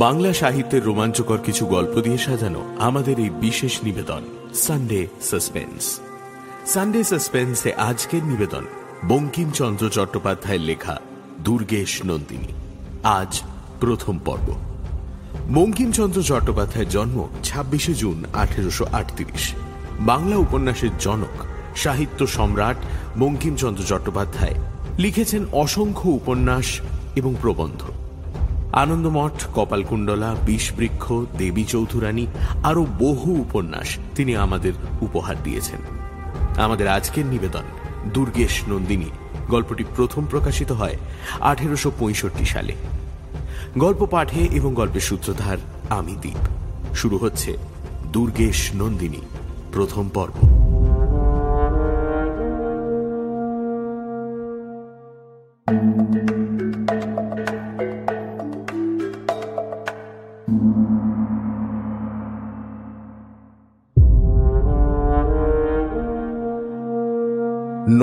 বাংলা সাহিত্যের রোমাঞ্চকর কিছু গল্প দিয়ে সাজানো আমাদের এই বিশেষ নিবেদন সানডে সাসপেন্স সানডে সাসপেন্সে আজকের নিবেদন বঙ্কিমচন্দ্র চট্টোপাধ্যায়ের লেখা দুর্গেশ নন্দিনী। আজ প্রথম পর্ব। বঙ্কিমচন্দ্র চট্টোপাধ্যায়ের জন্ম ছাব্বিশে জুন আঠেরোশো আটত্রিশ। বাংলা উপন্যাসের জনক, সাহিত্য সম্রাট বঙ্কিমচন্দ্র চট্টোপাধ্যায় লিখেছেন অসংখ্য উপন্যাস এবং প্রবন্ধ। আনন্দমঠ, কপালকুণ্ডলা, বিষবৃক্ষ, দেবী চৌধুরানী, আরও বহু উপন্যাস তিনি আমাদের উপহার দিয়েছেন। আমাদের আজকের নিবেদন, দুর্গেশ নন্দিনী। গল্পটি প্রথম প্রকাশিত হয় আঠেরোশো সালে। গল্প পাঠে এবং গল্পের সূত্রধার আমি দ্বীপ শুরু হচ্ছে দুর্গেশ নন্দিনী, প্রথম পর্ব।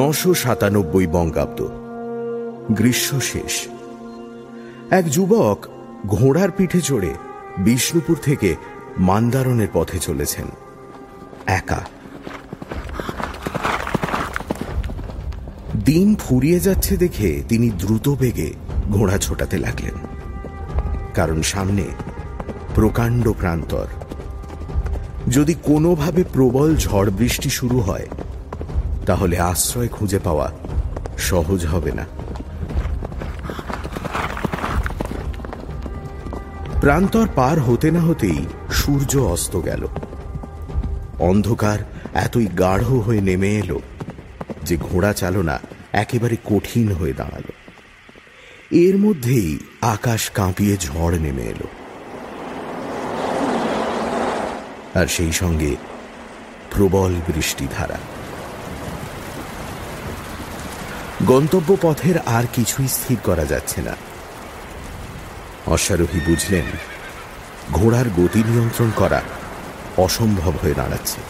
নশো সাতানব্বই বঙ্গাব্দ। গ্রীষ্ম শেষ। এক যুবক ঘোড়ার পিঠে চড়ে বিষ্ণুপুর থেকে মান্দারণের পথে চলেছেন। একা। দিন ফুরিয়ে যাচ্ছে দেখে তিনি দ্রুত বেগে ঘোড়া ছোটাতে লাগলেন। কারণ সামনে প্রকাণ্ড প্রান্তর যদি কোনোভাবে প্রবল ঝড় বৃষ্টি শুরু হয় তাহলে আশ্রয় খুঁজে পাওয়া সহজ হবে না। প্রান্তর পার হতে না হতেই সূর্য অস্ত গেল। অন্ধকার এতই গাঢ় হয়ে নেমে এলো যে ঘোড়া চালনা একেবারে কঠিন হয়ে দাঁড়াল। এর মধ্যেই আকাশ কাঁপিয়ে ঝড় নেমে এলো। আর সেই সঙ্গে প্রবল বৃষ্টিধারা। গন্তব্য পথের আর কিছুই স্থির করা যাচ্ছে না। অশ্বারোহী বুঝলেন, ঘোড়ার গতি নিয়ন্ত্রণ করা অসম্ভব হয়ে দাঁড়াচ্ছে।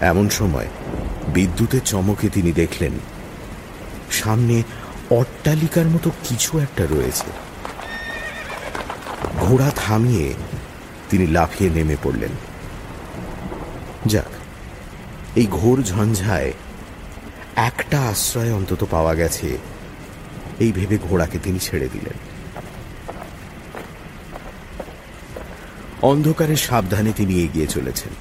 এমন সময় বিদ্যুতের চমকে তিনি দেখলেন, সামনে অট্টালিকার মতো কিছু একটা রয়েছে। ঘোড়া থামিয়ে তিনি লাফিয়ে নেমে পড়লেন। যাক এই ঘোর ঝঞ্ঝায় একটা আশ্রয় অন্তত পাওয়া গেছে। এই ভেবে ঘোড়াকে তিনি ছেড়ে দিলেন। অন্ধকারে সাবধানে তিনি এগিয়ে চলেছেন।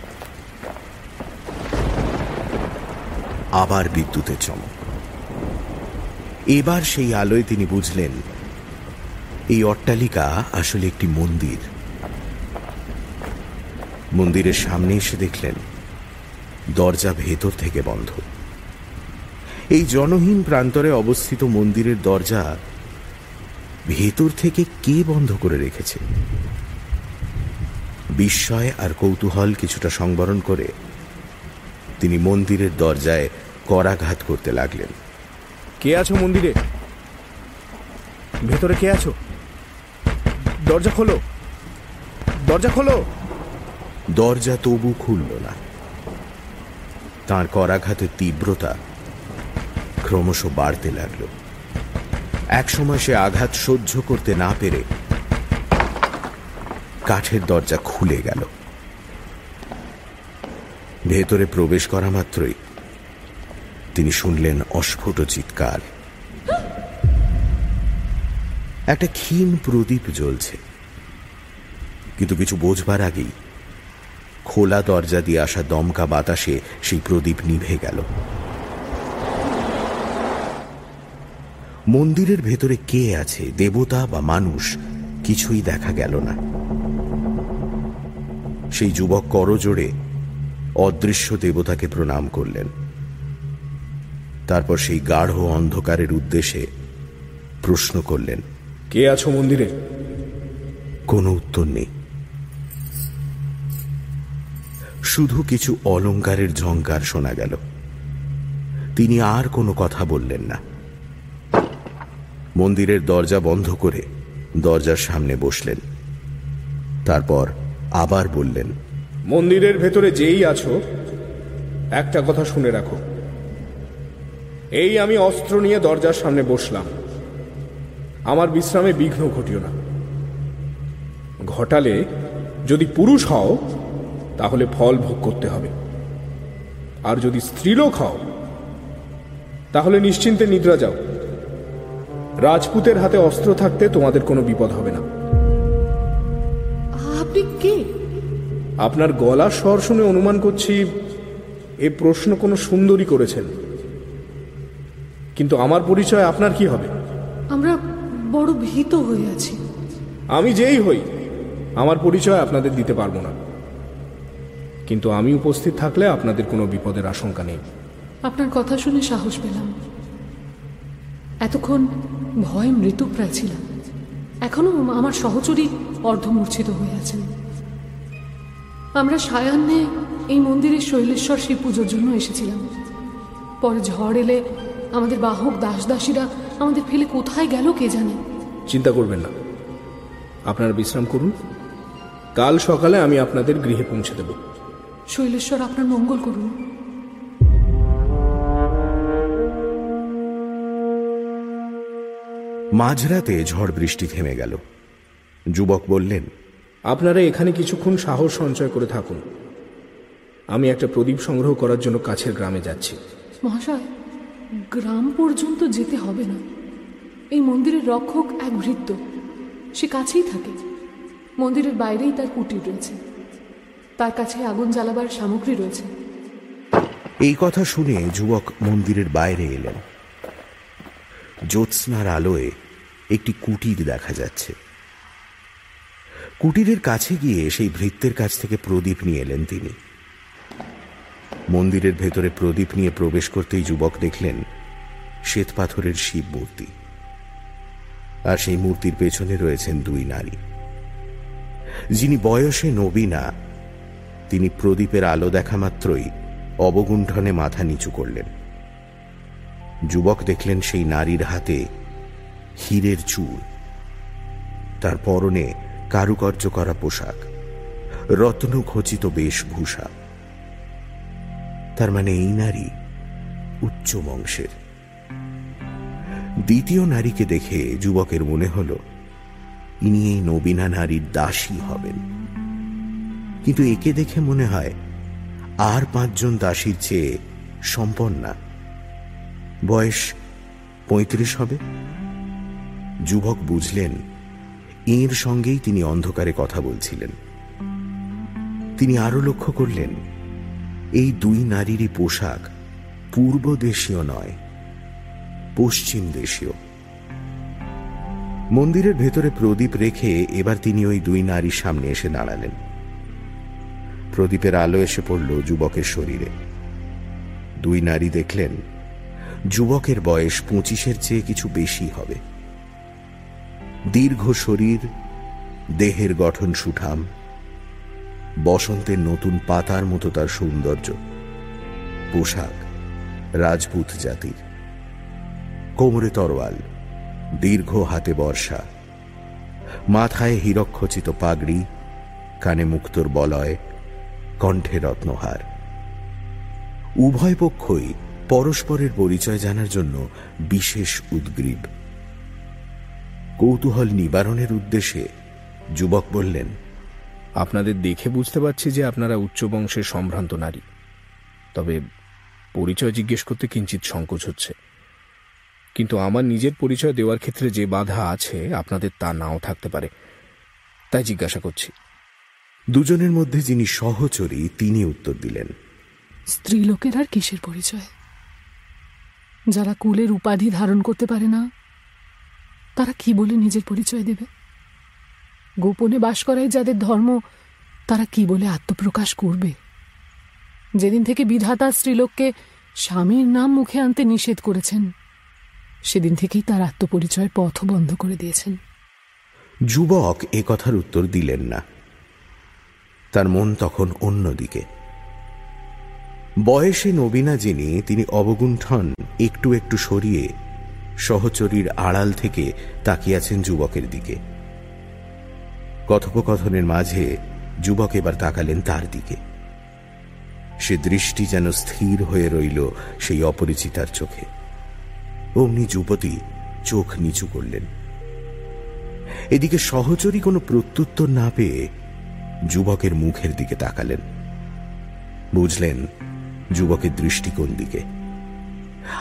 আবার বিদ্যুতের চমক। এবার সেই আলোয় তিনি বুঝলেন, এই অট্টালিকা আসলে একটি মন্দির। মন্দিরের সামনে এসে দেখলেন দরজা ভেতর থেকে বন্ধ। এই জনহীন প্রান্তরে অবস্থিত মন্দিরের দরজা ভেতর থেকে কে বন্ধ করে রেখেছে? বিস্ময় আর কৌতূহল কিছুটা সংবরণ করে তিনি মন্দিরের দরজায় করাঘাত করতে লাগলেন। কে আছো মন্দিরে? ভেতরে কে আছো? দরজা খোলো। দরজা খোলো। দরজা তবু খুলল না। তাঁর করাঘাতের তীব্রতা ক্রমশ বাড়তে লাগল। একসময় সে আঘাত সহ্য করতে না পেরে কাঠের দরজা খুলে গেল। ভেতরে প্রবেশ করা মাত্রই তিনি শুনলেন অস্ফুট চিৎকার। একটা ক্ষীণ প্রদীপ জ্বলছে। কিন্তু কিছু বোঝবার আগেই খোলা দরজা দিয়ে আসা দমকা বাতাসে সেই প্রদীপ নিভে গেল। মন্দিরের ভেতরে কে আছে দেবতা বা মানুষ কিছুই দেখা গেল না। সেই যুবক করজোড়ে অদৃশ্য দেবতাকে প্রণাম করলেন। তারপর সেই গাঢ় অন্ধকারের উদ্দেশ্যে প্রশ্ন করলেন কে আছো মন্দিরে? কোনো উত্তর নেই। শুধু কিছু অলঙ্কারের ঝঙ্কার শোনা গেল। তিনি আর কোনো কথা বললেন না। মন্দিরের দরজা বন্ধ করে দরজার সামনে বসলেন। তারপর আবার বললেন, মন্দিরের ভেতরে যেই আছো, একটা কথা শুনে রাখো। এই আমি অস্ত্র নিয়ে দরজার সামনে বসলাম। আমার বিশ্রামে বিঘ্ন ঘটিও না। ঘটালে যদি পুরুষ হও তাহলে ফল ভোগ করতে হবে। আর যদি স্ত্রীলোক হও তাহলে নিশ্চিন্তে নিদ্রা যাও। রাজপুতের হাতে অস্ত্র থাকতে তোমাদের কোনো বিপদ হবে না। আপনি কে? আপনার গলার স্বর শুনে অনুমান করছি এ প্রশ্ন কোনো সুন্দরী করেছেন। কিন্তু আমার পরিচয় আপনার কি হবে? আমরা বড় ভীত হয়ে আছি। আমি যেই হই আমার পরিচয় আপনাদের দিতে পারব না। কিন্তু আমি উপস্থিত থাকলে আপনাদের কোনো বিপদের আশঙ্কা নেই। আপনার কথা শুনে সাহস পেলাম। এতক্ষণ ভয় মৃত্যুপ্রায় ছিলাম। এখনও আমার সহচরী অর্ধমূর্ছিত হয়ে আছেন। আমরা সায়ান্নে এই মন্দিরের শৈলেশ্বর শিব পুজোর জন্য এসেছিলাম। পরে ঝড় এলে আমাদের বাহক দাস দাসীরা আমাদের ফেলে কোথায় গেল কে জানে? চিন্তা করবেন না। আপনারা বিশ্রাম করুন। কাল সকালে আমি আপনাদের গৃহে পৌঁছে দেব। শৈলেশ্বর আপনার মঙ্গল করুন। মাঝরাতে ঝড় বৃষ্টি থেমে গেল। যুবক বললেন আপনারা এখানে কিছুক্ষণ সাহস সঞ্চয় করে থাকুন। আমি একটা প্রদীপ সংগ্রহ করার জন্য কাছের গ্রামে যাচ্ছি। মহাশয় গ্রাম পর্যন্ত যেতে হবে না। এই মন্দিরের রক্ষক এক ভৃত্য। সে কাছেই থাকে। মন্দিরের বাইরেই তার কুটির রয়েছে। তার কাছে আগুন জ্বালাবার সামগ্রী রয়েছে। এই কথা শুনে যুবক মন্দিরের বাইরে এলেন। জ্যোৎস্নার আলোয় একটি কুটির দেখা যাচ্ছে। কুটিরের কাছে গিয়ে সেই ভৃত্যের কাছ থেকে প্রদীপ নিয়ে এলেন তিনি। মন্দিরের ভেতরে প্রদীপ নিয়ে প্রবেশ করতেই যুবক দেখলেন শ্বেত পাথরের শিব মূর্তি। আর সেই মূর্তির পেছনে রয়েছেন দুই নারী। যিনি বয়সে নবীনা তিনি প্রদীপের আলো দেখা মাত্রই অবগুণ্ঠনে মাথা নিচু করলেন। যুবক দেখলেন সেই নারীর হাতে হীরের চূড় তার পরনে কারুকার্য করা পোশাক রত্ন খচিত বেশভূষা। তার মানে এই নারী উচ্চ বংশের। দ্বিতীয় নারীকে দেখে যুবকের মনে হল, ইনি এই নবীনা নারীর দাসী হবেন। কিন্তু একে দেখে মনে হয় আর পাঁচজন দাসীর চেয়ে সম্পন্না বয়স পঁয়ত্রিশ হবে। যুবক বুঝলেন, এর সঙ্গেই তিনি অন্ধকারে কথা বলছিলেন। তিনি আরও লক্ষ্য করলেন, এই দুই নারীরই পোশাক পূর্ব দেশীয় নয়, পশ্চিম দেশীয়। মন্দিরের ভেতরে প্রদীপ রেখে এবার তিনি ওই দুই নারীর সামনে এসে দাঁড়ালেন। প্রদীপের আলো এসে পড়ল যুবকের শরীরে। দুই নারী দেখলেন, যুবকের বয়স পঁচিশের চেয়ে কিছু বেশি হবে। দীর্ঘ শরীর, দেহের গঠন সুঠাম, বসন্তের নতুন পাতার মতো তার সৌন্দর্য। পোশাক, রাজপুত জাতির। কোমরে তরোয়াল, দীর্ঘ হাতে বর্ষা। মাথায় হীরক্ষচিত পাগড়ি, কানে মুক্তোর বলয় কণ্ঠে রত্নহার। উভয় পক্ষই পরস্পরের পরিচয় জানার জন্য বিশেষ উদ্গ্রীব। কৌতূহল নিবারণের উদ্দেশ্যে যুবক বললেন, আপনাদের দেখে বুঝতে পারছি যে আপনারা উচ্চ বংশের সম্ভ্রান্ত নারী। তবে পরিচয় জিজ্ঞেস করতে কিঞ্চিত সংকোচ হচ্ছে। কিন্তু আমার নিজের পরিচয় দেওয়ার ক্ষেত্রে যে বাধা আছে, আপনাদের তা নাও থাকতে পারে। তাই জিজ্ঞাসা করছি। দুজনের মধ্যে যিনি সহচরী তিনি উত্তর দিলেন। স্ত্রীলোকের আর কিসের পরিচয়? যারা কুলের উপাধি ধারণ করতে পারে না তারা কি বলে নিজের পরিচয় দেবে? গোপনে বাস করাই যাদের ধর্ম তারা কি বলে আত্মপ্রকাশ করবে? যেদিন থেকে বিধাতা স্ত্রীলোককে স্বামীর নাম মুখে আনতে নিষেধ করেছেন সেদিন থেকেই তার আত্মপরিচয়ের পথ বন্ধ করে দিয়েছেন। যুবক এ কথার উত্তর দিলেন না। তার মন তখন অন্যদিকে। বয়সে নবীনা যিনি, তিনি অবগুণ্ঠন একটু একটু সরিয়ে সহচরীর আড়াল থেকে তাকিয়াছেন যুবকের দিকে। কথোপকথনের মাঝে যুবক এবার তাকালেন তার দিকে। সে দৃষ্টি যেন স্থির হয়ে রইল সেই অপরিচিতার চোখে। অমনি যুবতী চোখ নিচু করলেন। এদিকে সহচরী কোনো প্রত্যুত্তর না পেয়ে যুবকের মুখের দিকে তাকালেন। বুঝলেন যুবকের দৃষ্টিকোণ দিকে।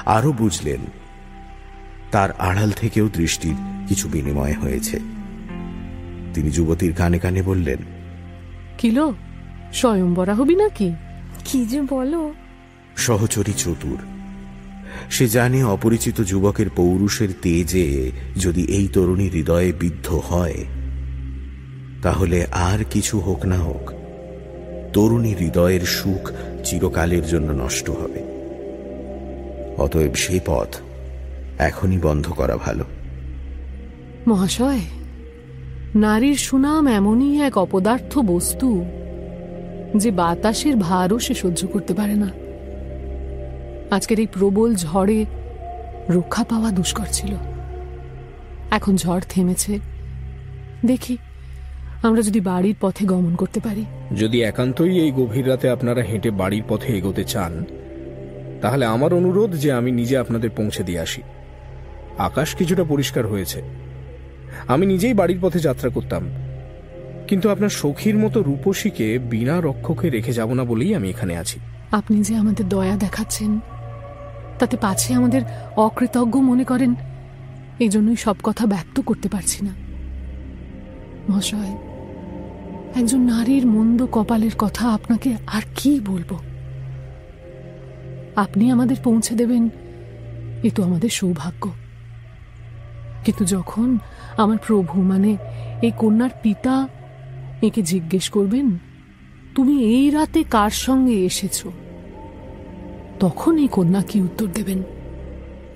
আরও বুঝলেন তার আড়াল থেকেও দৃষ্টির কিছু বিনিময় হয়েছে। তিনি যুবতীর কানে কানে বললেন কিলো স্বয়ংবরা হবি নাকি? কি যে বলো। সহচরী চতুর সে জানে অপরিচিত যুবকের পৌরুষের তেজে যদি এই তরুণী হৃদয়ে বিদ্ধ হয় তাহলে আর কিছু হোক না হোক, তরুণী হৃদয়ের সুখ চিরকালের জন্য নষ্ট হবে। অতএব সে পথ এখনই বন্ধ করা ভালো। মহাশয়, নারীর সুনাম এমনই এক অপদার্থ বস্তু যে বাতাসের ভারও সে সহ্য করতে পারে না। আজকের এই প্রবল ঝড়ে রক্ষা পাওয়া দুষ্কর ছিল। এখন ঝড় থেমেছে। দেখি আমরা যদি বাড়ির পথে গমন করতে পারি। যদি একান্তই এই গভীর রাতে আপনারা হেঁটে বাড়ির পথে এগোতে চান তাহলে আমার অনুরোধ যে আমি নিজে আপনাদের পৌঁছে দিয়ে আসি। আকাশ কিছুটা পরিষ্কার হয়েছে। আমি নিজেই বাড়ির পথে যাত্রা করতাম। কিন্তু আপনার সখীর মতো রূপসীকে বিনা রক্ষকে রেখে যাব না বলেই আমি এখানে আছি। আপনি যে আমাদের দয়া দেখাচ্ছেন তাতে পাছে আমাদের অকৃতজ্ঞ মনে করেন এই জন্যই সব কথা ব্যক্ত করতে পারছি না। মহাশয় একজন নারীর মন্দ কপালের কথা আপনাকে আর কি বলব? আপনি আমাদের পৌঁছে দেবেন, এ তো আমাদের সৌভাগ্য। কিন্তু যখন আমার প্রভু মানে এই কন্যার পিতা, একে জিজ্ঞেস করবেন, তুমি এই রাতে কার সঙ্গে এসেছ? তখন এই কন্যা কি উত্তর দেবেন?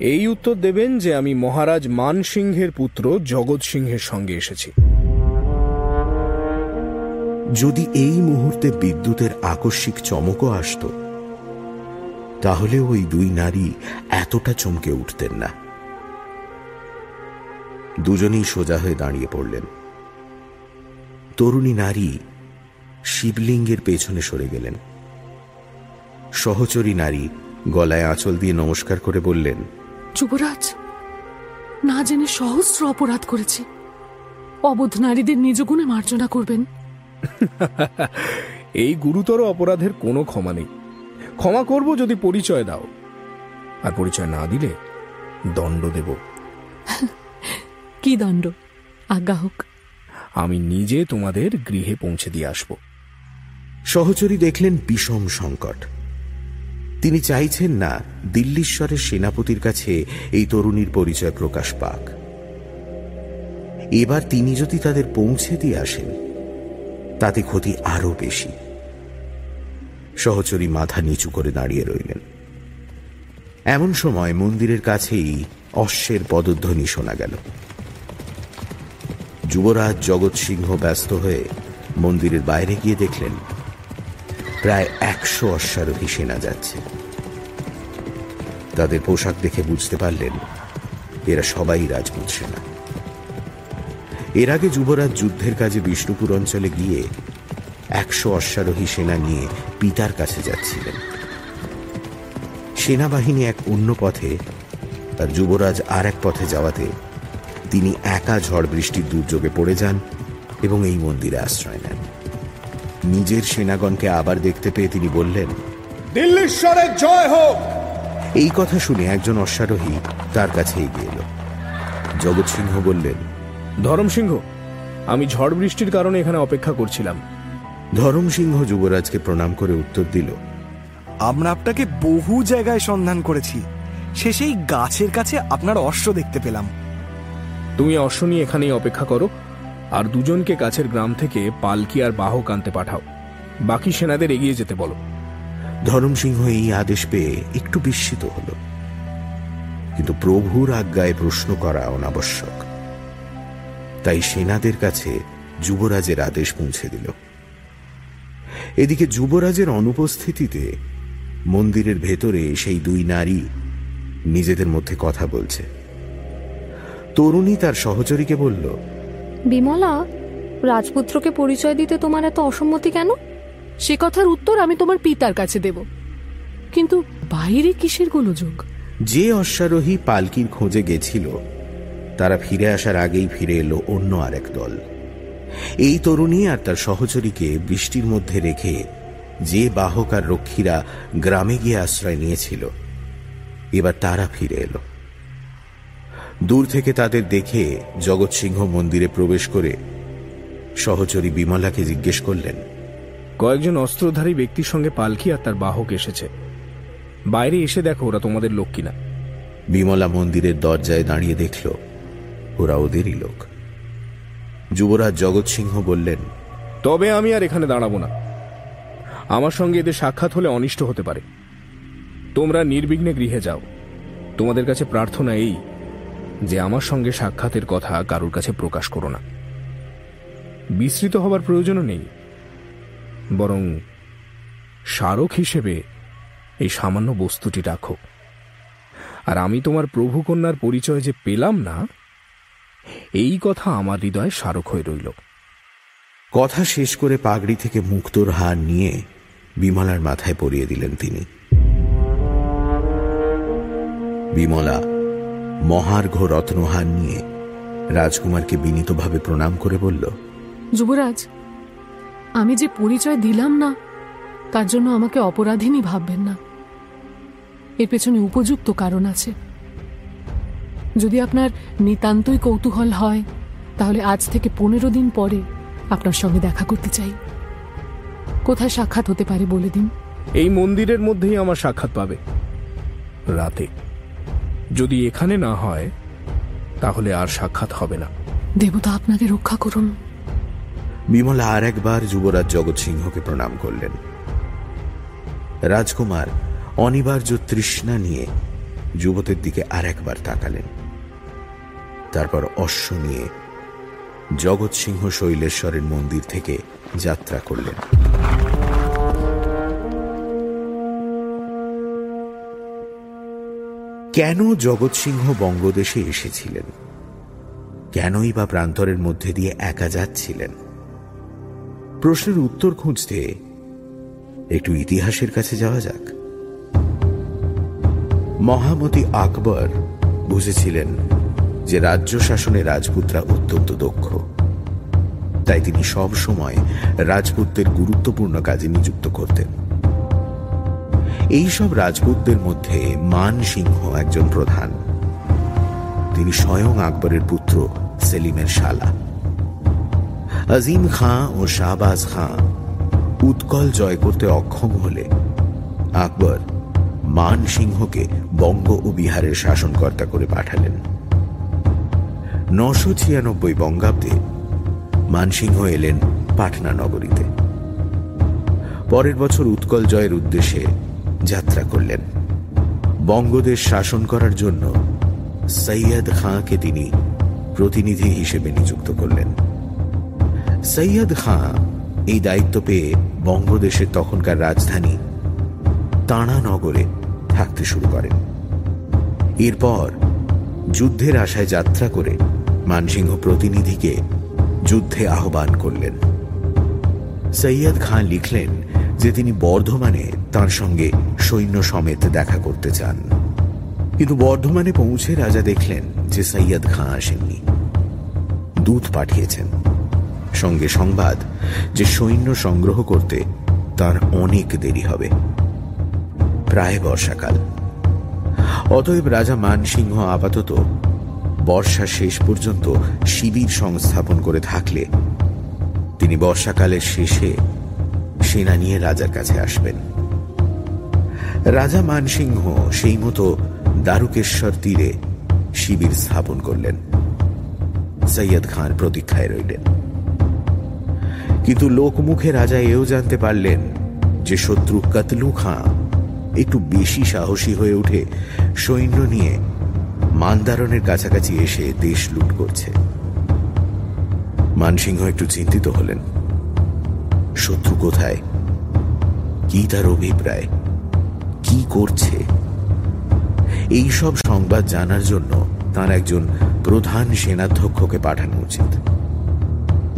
এই উত্তর দেবেন যে আমি মহারাজ মান সিংহের পুত্র জগৎ সিংহের সঙ্গে এসেছি। যদি এই মুহূর্তে বিদ্যুতের আকস্মিক চমকও আসত, তাহলে ওই দুই নারী এতটা চমকে উঠতেন না। দুজনেই সোজা হয়ে দাঁড়িয়ে পড়লেন। তরুণী নারী শিবলিঙ্গের পেছনে সরে গেলেন। সহচরী নারী গলায় আঁচল দিয়ে নমস্কার করে বললেন, যুবরাজ, না জেনে সহস্র অপরাধ করেছি। অবোধ নারীদের নিজ গুণে মার্জনা করবেন। এই গুরুতর অপরাধের কোনো ক্ষমা নেই। ক্ষমা করব যদি পরিচয় দাও। আর পরিচয় না দিলে দণ্ড দেব। কি দণ্ড? আজ্ঞা হোক। আমি নিজে তোমাদের গৃহে পৌঁছে দিয়ে আসব। সহচরী দেখলেন বিষম সংকট। তিনি চাইছেন না দিল্লীশ্বরের সেনাপতির কাছে এই তরুণীর পরিচয় প্রকাশ পাক। এবার তিনি যদি তাদের পৌঁছে দিয়ে আসেন তাতে ক্ষতি আরও বেশি। সহচরী মাথা নিচু করে দাঁড়িয়ে রইলেন। এমন সময় মন্দিরের কাছেই অশ্বের পদধ্বনি শোনা গেল। যুবরাজ জগৎ সিংহ ব্যস্ত হয়ে মন্দিরের বাইরে গিয়ে দেখলেন, প্রায় একশো অশ্বারোহী সেনা যাচ্ছে। তাদের পোশাক দেখে বুঝতে পারলেন, এরা সবাই রাজপুত সেনা। এর আগে যুবরাজ যুদ্ধের কাজে বিষ্ণুপুর অঞ্চলে গিয়ে একশো অশ্বারোহী সেনা নিয়ে পিতার কাছে যাচ্ছিলেন। সেনাবাহিনী এক অন্য পথে আর যুবরাজ আর এক পথে যাওয়াতে তিনি একা ঝড় বৃষ্টির দুর্যোগে পড়ে যান এবং এই মন্দিরে আশ্রয় নেন। নিজের সেনাগণকে আবার দেখতে পেয়ে তিনি বললেন দিল্লীশ্বরের জয় হোক! এই কথা শুনে একজন অশ্বারোহী তার কাছে এগিয়ে এলো। জগৎ সিংহ বললেন ধরম সিংহ আমি ঝড় বৃষ্টির কারণে এখানে অপেক্ষা করছিলাম। ধরম সিংহ যুবরাজকে প্রণাম করে উত্তর দিল আমরা আপনাকে বহু জায়গায় সন্ধান করেছি। শেষেই গাছের কাছে আপনার অশ্ব দেখতে পেলাম। তুমি অশ্ব নিয়ে এখানেই অপেক্ষা করো আর দুজনকে কাছের গ্রাম থেকে পালকি আর বাহক আনতে পাঠাও। বাকি সেনাদের এগিয়ে যেতে বলো। ধরম সিংহ এই আদেশ পেয়ে একটু বিস্মিত হল। কিন্তু প্রভুর আজ্ঞায় প্রশ্ন করা অনাবশ্যক। তাই সেনাদের কাছে যুবরাজের আদেশ পৌঁছে দিল। এদিকে যুবরাজের অনুপস্থিতিতে মন্দিরের ভেতরে সেই দুই নারী নিজেদের মধ্যে কথা বলছে। তরুণী তার সহচরীকে বলল বিমলা রাজপুত্রকে পরিচয় দিতে তোমার এত অসম্মতি কেন? সে কথার উত্তর আমি তোমার পিতার কাছে দেব। কিন্তু বাইরে কিসের গোলযোগ? যে অশ্বারোহী পালকির খোঁজে গেছিল তারা ফিরে আসার আগেই ফিরে এলো অন্য আরেক দল। এই তরুণী আর তার সহচরীকে বৃষ্টির মধ্যে রেখে যে বাহক আর রক্ষীরা গ্রামে গিয়ে আশ্রয় নিয়েছিল এবার তারা ফিরে এলো। দূর থেকে তাদের দেখে জগৎ সিংহ মন্দিরে প্রবেশ করে সহচরী বিমলাকে জিজ্ঞেস করলেন কয়েকজন অস্ত্রধারী ব্যক্তির সঙ্গে পালকি আর তার বাহক এসেছে। বাইরে এসে দেখো ওরা তোমাদের লোক কিনা। বিমলা মন্দিরের দরজায় দাঁড়িয়ে দেখল ওরা ওদেরই লোক। যুবরাজ জগৎ সিংহ বললেন, তবে আমি আর এখানে দাঁড়াবো না। আমার সঙ্গে এদের সাক্ষাৎ হলে অনিষ্ট হতে পারে। তোমরা নির্বিঘ্নে গৃহে যাও। তোমাদের কাছে প্রার্থনা এই যে আমার সঙ্গে সাক্ষাতের কথা কারোর কাছে প্রকাশ করো না। বিস্তৃত হবার প্রয়োজনও নেই। বরং স্মারক হিসেবে এই সামান্য বস্তুটি রাখো। আর আমি তোমার প্রভুকন্যার পরিচয় যে পেলাম না এই কথা আমার হৃদয়ে স্মারক হয়ে রইল। কথা শেষ করে পাগড়ি থেকে মুক্তোর হার নিয়ে বিমলার মাথায় পরিয়ে দিলেন তিনি। বিমলা মহার্ঘ রত্নহার নিয়ে রাজকুমারকে বিনীতভাবে প্রণাম করে বলল যুবরাজ আমি যে পরিচয় দিলাম না তার জন্য আমাকে অপরাধিনী ভাববেন না। এর পেছনে উপযুক্ত কারণ আছে। যদি আপনার নিতান্তই কৌতূহল হয় তাহলে আজ থেকে পনেরো দিন পরে আপনার সঙ্গে দেখা করতে চাই। কোথায় সাক্ষাৎ হতে পারে বলে দিন? এই মন্দিরের মধ্যেই আমার সাক্ষাৎ পাবে। রাতে। যদি এখানে না হয় তাহলে আর সাক্ষাৎ হবে না। দেবতা আপনাকে রক্ষা করুন। বিমলা আর একবার যুবরাজ জগৎ সিংহকে প্রণাম করলেন। রাজকুমার অনিবার্য তৃষ্ণা নিয়ে যুবতের দিকে আর একবার তাকালেন। তারপর অশ্ব নিয়ে জগৎ সিংহ শৈলেশ্বরের মন্দির থেকে যাত্রা করলেন। কেন জগৎ সিংহ বঙ্গদেশে এসেছিলেন? কেনই বা প্রান্তরের মধ্যে দিয়ে একা যাচ্ছিলেন? প্রশ্নের উত্তর খুঁজতে একটু ইতিহাসের কাছে যাওয়া যাক। মহামতি আকবর বুঝেছিলেন যে রাজ্য শাসনে রাজপুতরা অত্যন্ত দক্ষ। তাই তিনি সব সময় রাজপুতদের গুরুত্বপূর্ণ কাজে নিযুক্ত করতেন। এই সব রাজপুতদের মধ্যে মান সিংহ একজন প্রধান। তিনি স্বয়ং আকবরের পুত্র সেলিমের শালা। আজিম খাঁ ও শাহবাজ খাঁ উৎকল জয় করতে অক্ষম হলে আকবর মান সিংহকে বঙ্গ ও বিহারের শাসনকর্তা করে পাঠালেন। নশো ছিয়ানব্বই বঙ্গাব্দে মানসিংহ এলেন পাটনা নগরীতে। পরের বছর উৎকল জয়ের উদ্দেশ্যে যাত্রা করলেন। বঙ্গদেশ শাসন করার জন্য সৈয়দ খাঁকে তিনি প্রতিনিধি হিসেবে নিযুক্ত করলেন। সৈয়দ খাঁ এই দায়িত্ব পেয়ে বঙ্গদেশের তখনকার রাজধানী তাঁড়া নগরে থাকতে শুরু করেন। এরপর যুদ্ধের আশায় যাত্রা করে মানসিংহ প্রতিনিধিকে যুদ্ধে আহ্বান করলেন। সৈয়দ খান লিখলেন যে তিনি বর্ধমানে তার সঙ্গে সৈন্য সমেত দেখা করতে চান। কিন্তু বর্ধমানে পৌঁছে রাজা দেখলেন যে সৈয়দ খাঁ আসেননি। দূত পাঠিয়েছেন। সঙ্গে সংবাদ যে সৈন্য সংগ্রহ করতে তার অনেক দেরি হবে। প্রায় বর্ষাকাল। অতএব রাজা মানসিংহ আপাতত বর্ষা শেষ পর্যন্ত শিবির সংস্থাপন করে থাকলে তিনি বর্ষাকালের শেষে সেনা নিয়ে রাজার কাছে আসবেন। রাজা মানসিংহ সেই মতো দারুকেশ্বর তীরে শিবির স্থাপন করলেন। সৈয়দ খান প্রতীক্ষায় রইলেন। কিন্তু লোকমুখে রাজা এও জানতে পারলেন যে শত্রু কাতলু খাঁ একটু বেশি সাহসী হয়ে উঠে সৈন্য নিয়ে মানদারণের কাছাকাছি এসে দেশ লুট করছে। মানসিংহ একটু চিন্তিত হলেন। শত্রু কোথায়? কি তার অভিপ্রায়? কি করছে? এই সব সংবাদ জানার জন্য তার একজন প্রধান সেনাধ্যক্ষকে পাঠানো উচিত।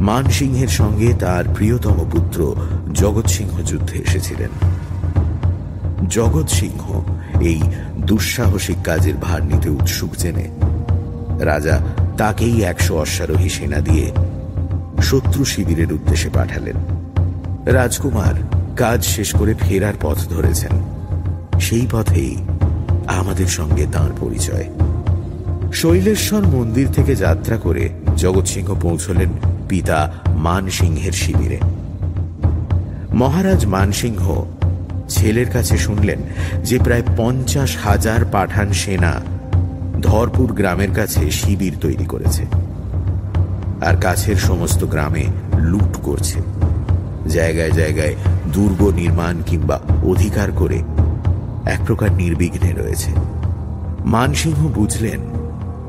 মানসিংহের সঙ্গে তার প্রিয়তম পুত্র জগৎ সিংহ যুদ্ধে এসেছিলেন। জগৎ সিংহ এই দুঃসাহসিক কাজের ভার নিতে উৎসুক জেনে রাজা তাকেই একশো অশ্বারোহী সেনা দিয়ে শত্রু শিবিরের উদ্দেশ্যে পাঠালেন। রাজকুমার কাজ শেষ করে ফেরার পথ ধরেছেন। সেই পথেই আমাদের সঙ্গে তাঁর পরিচয়। শৈলেশ্বর মন্দির থেকে যাত্রা করে জগৎসিংহ পৌঁছলেন পিতা মানসিংহের শিবিরে। মহারাজ মানসিংহ ছেলের কাছে শুনলেন যে প্রায় পঞ্চাশ হাজার পাঠান সেনা ধরপুর গ্রামের কাছে শিবির তৈরি করেছে আর কাছের সমস্ত গ্রামে লুট করছে। জায়গায় জায়গায় দুর্গ নির্মাণ কিংবা অধিকার করে এক প্রকার নির্বিঘ্নে রয়েছে। মানসিংহ বুঝলেন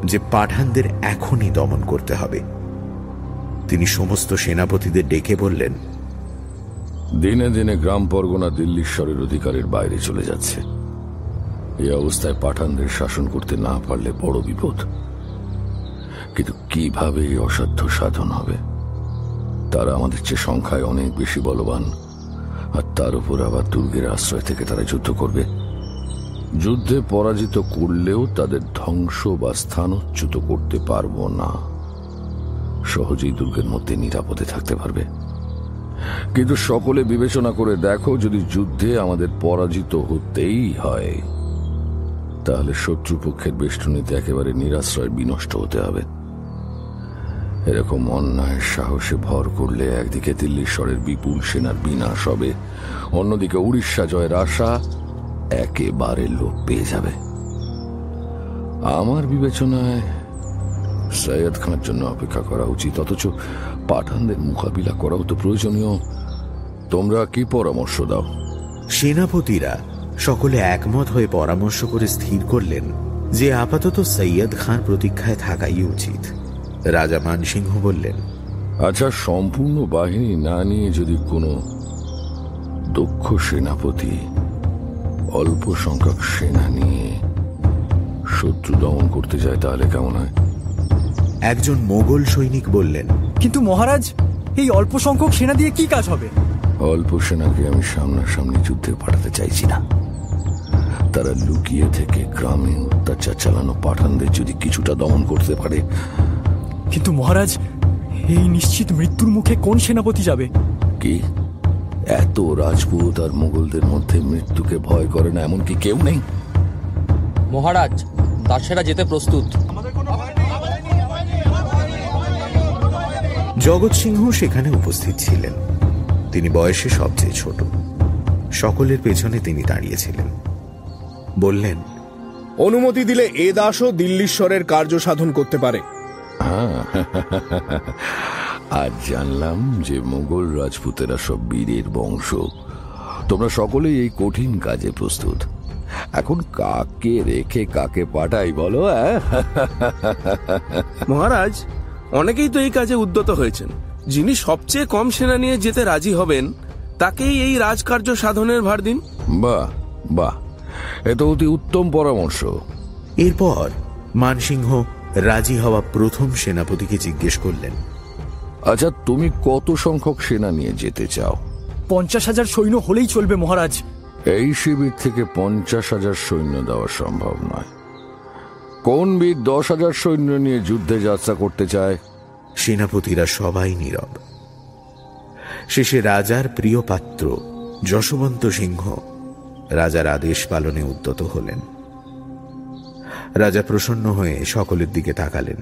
যে পাঠানদের এখনই দমন করতে হবে। তিনি সমস্ত সেনাপতিদের ডেকে বললেন দিনে দিনে গ্রাম পরগনা দিল্লীশ্বরের অধিকারের বাইরে চলে যাচ্ছে। এই অবস্থায় পাঠানদের শাসন করতে না পারলে বড় বিপদ। কিন্তু কীভাবে এই অসাধ্য সাধন হবে? তারা আমাদের চেয়ে সংখ্যায় অনেক বেশি বলবান, আর তার উপর আবার দুর্গের আশ্রয় থেকে তারা যুদ্ধ করবে। যুদ্ধে পরাজিত করলেও তাদের ধ্বংস বা স্থানচ্যুত করতে পারব না। সহজেই দুর্গের মধ্যে নিরাপদে থাকতে পারবে। কিন্তু সকলে বিবেচনা করে দেখো, যদি যুদ্ধে আমাদের পরাজিত হতেই হয়, তাহলে শত্রুপক্ষের বেষ্টনীতে একেবারে নিরাশ্রয় বিনষ্ট হতে হবে। এরকম অন্যায়ের সাহসে ভর করলে একদিকে দিল্লীশ্বরের বিপুল সেনার বিনাশ হবে, অন্যদিকে উড়িষ্যা জয়ের আশা একেবারে লোপ পেয়ে যাবে। আমার বিবেচনায় সৈয়দ খাঁর জন্য অপেক্ষা করা উচিত, অথচ পাঠানদের মোকাবিলা করাও তো প্রয়োজনীয়। তোমরা কি পরামর্শ দাও? সেনাপতিরা সকলে একমত হয়ে পরামর্শ করে স্থির করলেন যে আপাতত সৈয়দ খান প্রতীক্ষায় থাকাই উচিত। রাজা মানসিংহ বললেন আচ্ছা সম্পূর্ণ বাহিনী না নিয়ে যদি কোনো দক্ষ সেনাপতি অল্প সংখ্যক সেনা নিয়ে শত্রু দমন করতে যায় তাহলে কেমন হয়? একজন মোগল সৈনিক বললেন কিন্তু মহারাজ এই অল্প সংখ্যক সেনা দিয়ে কি কাজ হবে? অল্প সেনাকে আমি সামনাসামনি যুদ্ধে পাঠাতে চাইছি না। তারা লুকিয়ে থেকে গ্রামে অত্যাচার চালানো পাঠানদের যদি কিছুটা দমন করতে পারে। কিন্তু মহারাজ এই নিশ্চিত মৃত্যুর মুখে কোন সেনাপতি যাবে? কি? এত রাজপুত আর মুঘলদের মধ্যে মৃত্যুকে ভয় করে না এমনকি কেউ নেই। মহারাজ দাসেরা যেতে প্রস্তুত। জগৎ সিংহ সেখানে উপস্থিত ছিলেন। তিনি বয়সে সবচেয়ে ছোট। সকলের পেছনে তিনি দাঁড়িয়েছিলেন। বললেন অনুমতি দিলে এ দাসও দিল্লীশ্বরের কার্য সাধন করতে পারে। হ্যাঁ আজ জানলাম যে মোগল রাজপুতেরা সব বীরের বংশ। তোমরা সকলেই এই কঠিন কাজে প্রস্তুত। এখন কাকে রেখে কাকে পাঠাই বলো মহারাজ অনেকেই তো এই কাজে উদ্যত হয়েছেন। যিনি সবচেয়ে কম সেনা নিয়ে যেতে রাজি হবেন তাকেই এই রাজকার্য সাধনের ভার দিন। বাহ বাহ। এ তো অতি উত্তম পরামর্শ। এরপর মানসিংহ রাজি হওয়া প্রথম সেনাপতিকে জিজ্ঞেস করলেন আচ্ছা তুমি কত সংখ্যক সেনা নিয়ে যেতে চাও? পঞ্চাশ হাজার সৈন্য হলেই চলবে মহারাজ। এই শিবির থেকে পঞ্চাশ হাজার সৈন্য দেওয়া সম্ভব নয়। কোন বীর দশ হাজার সৈন্য নিয়ে যুদ্ধে যাত্রা করতে চায়? সেনাপতিরা সবাই নীরব। শেষে রাজার প্রিয় পাত্র যশবন্ত সিংহ রাজার আদেশ পালনে উদ্যত হলেন। রাজা প্রসন্ন হয়ে সকলের দিকে তাকালেন।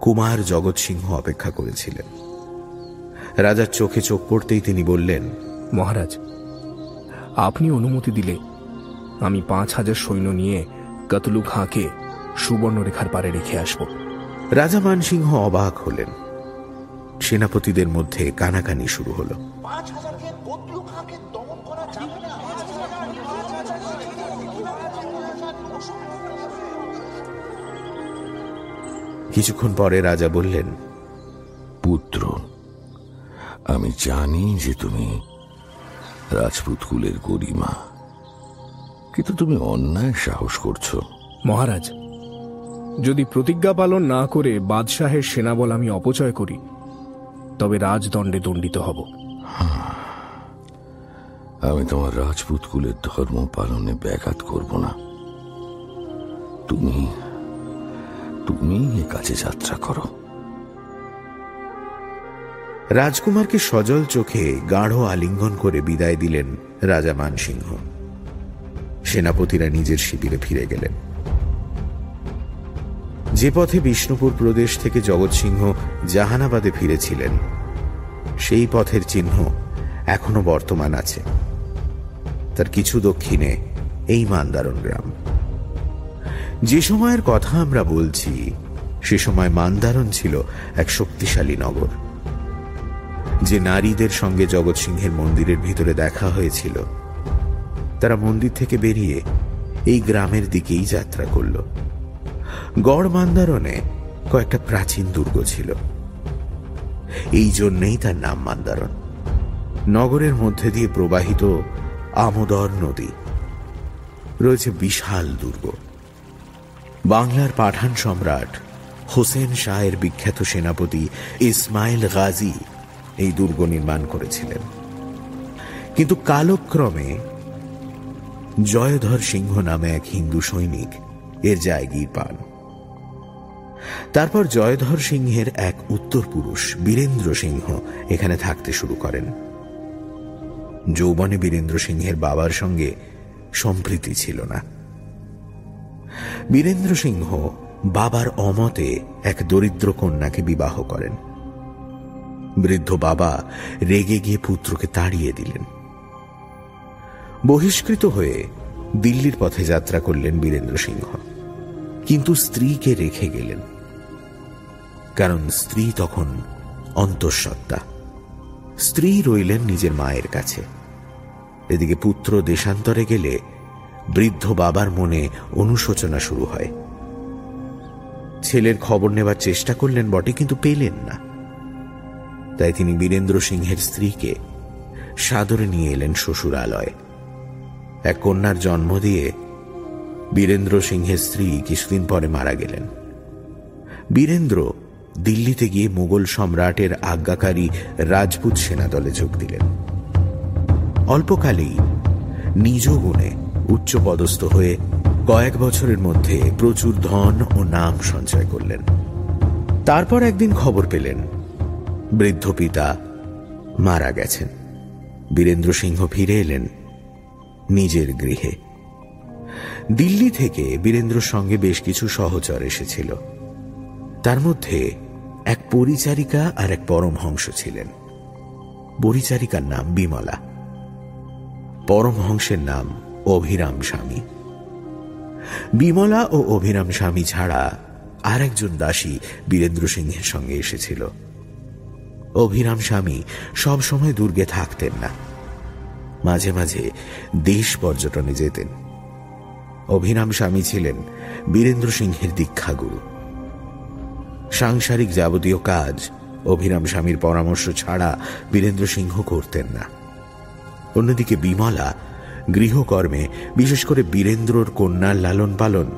কুমার জগৎ সিংহ অপেক্ষা করেছিলেন। রাজার চোখে চোখ পড়তেই তিনি বললেন মহারাজ আপনি অনুমতি দিলে আমি পাঁচ হাজার সৈন্য নিয়ে কতলু খাঁকে সুবর্ণরেখার পারে রেখে আসব। রাজা মানসিংহ অবাক হলেন। সেনাপতিদের মধ্যে কানাকানি শুরু হলো। কিছুক্ষণ পরে রাজা বললেন পুত্র আমি জানি যে তুমি রাজপুত কুলের গরিমা। কিন্তু তুমি অন্যায় সাহস করছ। মহারাজ যদি প্রতিজ্ঞা পালন না করে বাদশাহের সেনাবল আমি অপচয় করি তবে রাজদণ্ডে দণ্ডিত হব। আমি তোমার রাজপুত কুলের ধর্ম পালনে ব্যাঘাত করব না। তুমি তুমি তুমি এ কাজে যাত্রা করো। রাজকুমারকে সজল চোখে গাঢ় আলিঙ্গন করে বিদায় দিলেন রাজা মানসিংহ। সেনাপতিরা নিজের শিবিরে ফিরে গেলেন। যে পথে বিষ্ণুপুর প্রদেশ থেকে জগৎসিংহ জাহানাবাদে ফিরেছিলেন, সেই পথের চিহ্ন এখনও বর্তমান আছে। তার কিছু দক্ষিণে এই মান্দারণ গ্রাম। যে সময়ের কথা আমরা বলছি, সে সময় মান্দারণ ছিল এক শক্তিশালী নগর। যে নারীদের সঙ্গে জগৎ সিংহের মন্দিরের ভিতরে দেখা হয়েছিল তারা মন্দির থেকে বেরিয়ে এই গ্রামের দিকেই যাত্রা করল। গড় মান্দারণে কয়েকটা প্রাচীন দুর্গ ছিল। এই জন্যেই তার নাম মান্দারণ। নগরের মধ্যে দিয়ে প্রবাহিত আমোদর নদী। রয়েছে বিশাল দুর্গ। বাংলার পাঠান সম্রাট হোসেন শাহের বিখ্যাত সেনাপতি ইসমাইল গাজী এই দুর্গ নির্মাণ করেছিলেন। কিন্তু কালক্রমে জয়ধর সিংহ নামে এক হিন্দু সৈনিক এর জায়গি পান। তারপর জয়ধর সিংহের এক উত্তর পুরুষ বীরেন্দ্র সিংহ এখানে থাকতে শুরু করেন। যৌবনে বীরেন্দ্র সিংহের বাবার সঙ্গে সম্প্রীতি ছিল না। বীরেন্দ্র সিংহ বাবার অমতে এক দরিদ্র কন্যাকে বিবাহ করেন। বৃদ্ধ বাবা রেগে গিয়ে পুত্রকে তাড়িয়ে দিলেন। বহিষ্কৃত হয়ে দিল্লির পথে যাত্রা করলেন বীরেন্দ্র সিংহ। কিন্তু স্ত্রীকে রেখে গেলেন। কারণ স্ত্রী তখন অন্তঃসত্ত্বা। স্ত্রী রইলেন নিজের মায়ের কাছে। এদিকে পুত্র দেশান্তরে গেলে বৃদ্ধ বাবার মনে অনুশোচনা শুরু হয়। ছেলের খবর নেবার চেষ্টা করলেন বটে, কিন্তু পেলেন না। তাই তিনি বীরেন্দ্র সিংহের স্ত্রীকে সাদরে নিয়ে এলেন শ্বশুরালয়। এক কন্যার জন্ম দিয়ে বীরেন্দ্র সিংহের স্ত্রী কিছুদিন পরে মারা গেলেন। বীরেন্দ্র দিল্লিতে গিয়ে মুঘল সম্রাটের আজ্ঞাকারী রাজপুত সেনাদলে যোগ দিলেন। অল্পকালেই নিজ গুণে উচ্চপদস্থ হয়ে কয়েক বছরের মধ্যে প্রচুর ধন ও নাম সঞ্চয় করলেন। তারপর একদিন খবর পেলেন, বৃদ্ধ পিতা মারা গেছেন। বীরেন্দ্র সিংহ ফিরে এলেন নিজের গৃহে। দিল্লি থেকে বীরেন্দ্রর সঙ্গে বেশ কিছু সহচর এসেছিল। তার মধ্যে এক পরিচারিকা আর এক পরমহংস ছিলেন। পরিচারিকার নাম বিমলা। পরমহংসের নাম অভিরাম স্বামী। বিমলা ও অভিরাম স্বামী ছাড়া আর একজন দাসী বীরেন্দ্র সিংহের সঙ্গে এসেছিল। অভিরাম স্বামী সবসময় দুর্গে থাকতেন না। মাঝে মাঝে দেশ পর্যটনে যেতেন। অভিরাম স্বামী ছিলেন বীরেন্দ্র সিংহের দীক্ষাগুরু। সাংসারিক যাবতীয় কাজ অভিরাম স্বামীর পরামর্শ ছাড়া বীরেন্দ্র সিংহ করতেন না। অন্যদিকে বিমলা গৃহকর্মে বিশেষ করে বীরেন্দ্রর কন্যার লালন পালন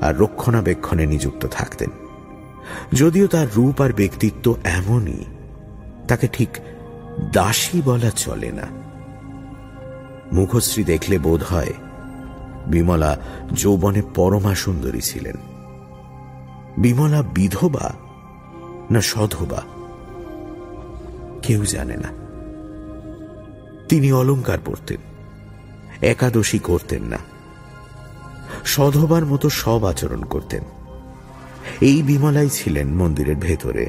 আর রক্ষণাবেক্ষণে নিযুক্ত থাকতেন। যদিও তার রূপ আর ব্যক্তিত্ব এমনই, তাকে ঠিক দাসী বলা চলে না। মুখশ্রী দেখলে বোধ হয় বিমলা যৌবনে পরমা সুন্দরী ছিলেন। বিমলা বিধবা না সধবা? কেউ জানে না। তিনি অলঙ্কার পড়তেন একাদশী করতেন না। সধবার মতো সব আচরণ করতেন। এই বিমলাই ছিলেন মন্দিরের ভেতরে।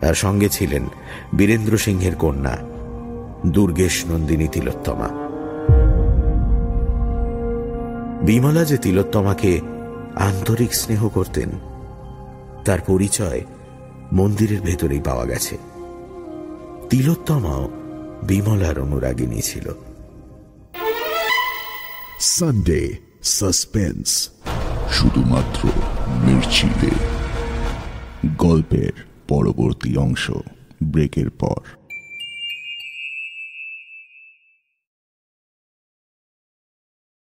তার সঙ্গে ছিলেন বীরেন্দ্র সিংহের কন্যা দুর্গেশ নন্দিনী তিলোত্তমা। বিমলা যে তিলোত্তমাকে আন্তরিক স্নেহ করতেন। তার পরিচয় মন্দিরের ভেতরেই পাওয়া গেছে। তিলোত্তমাও বিমলার অনুরাগিনী ছিল। সানডে সাসপেন্স শুধুমাত্র মির্চিলে গল্পের পরবর্তী অংশ, ব্রেকের পর।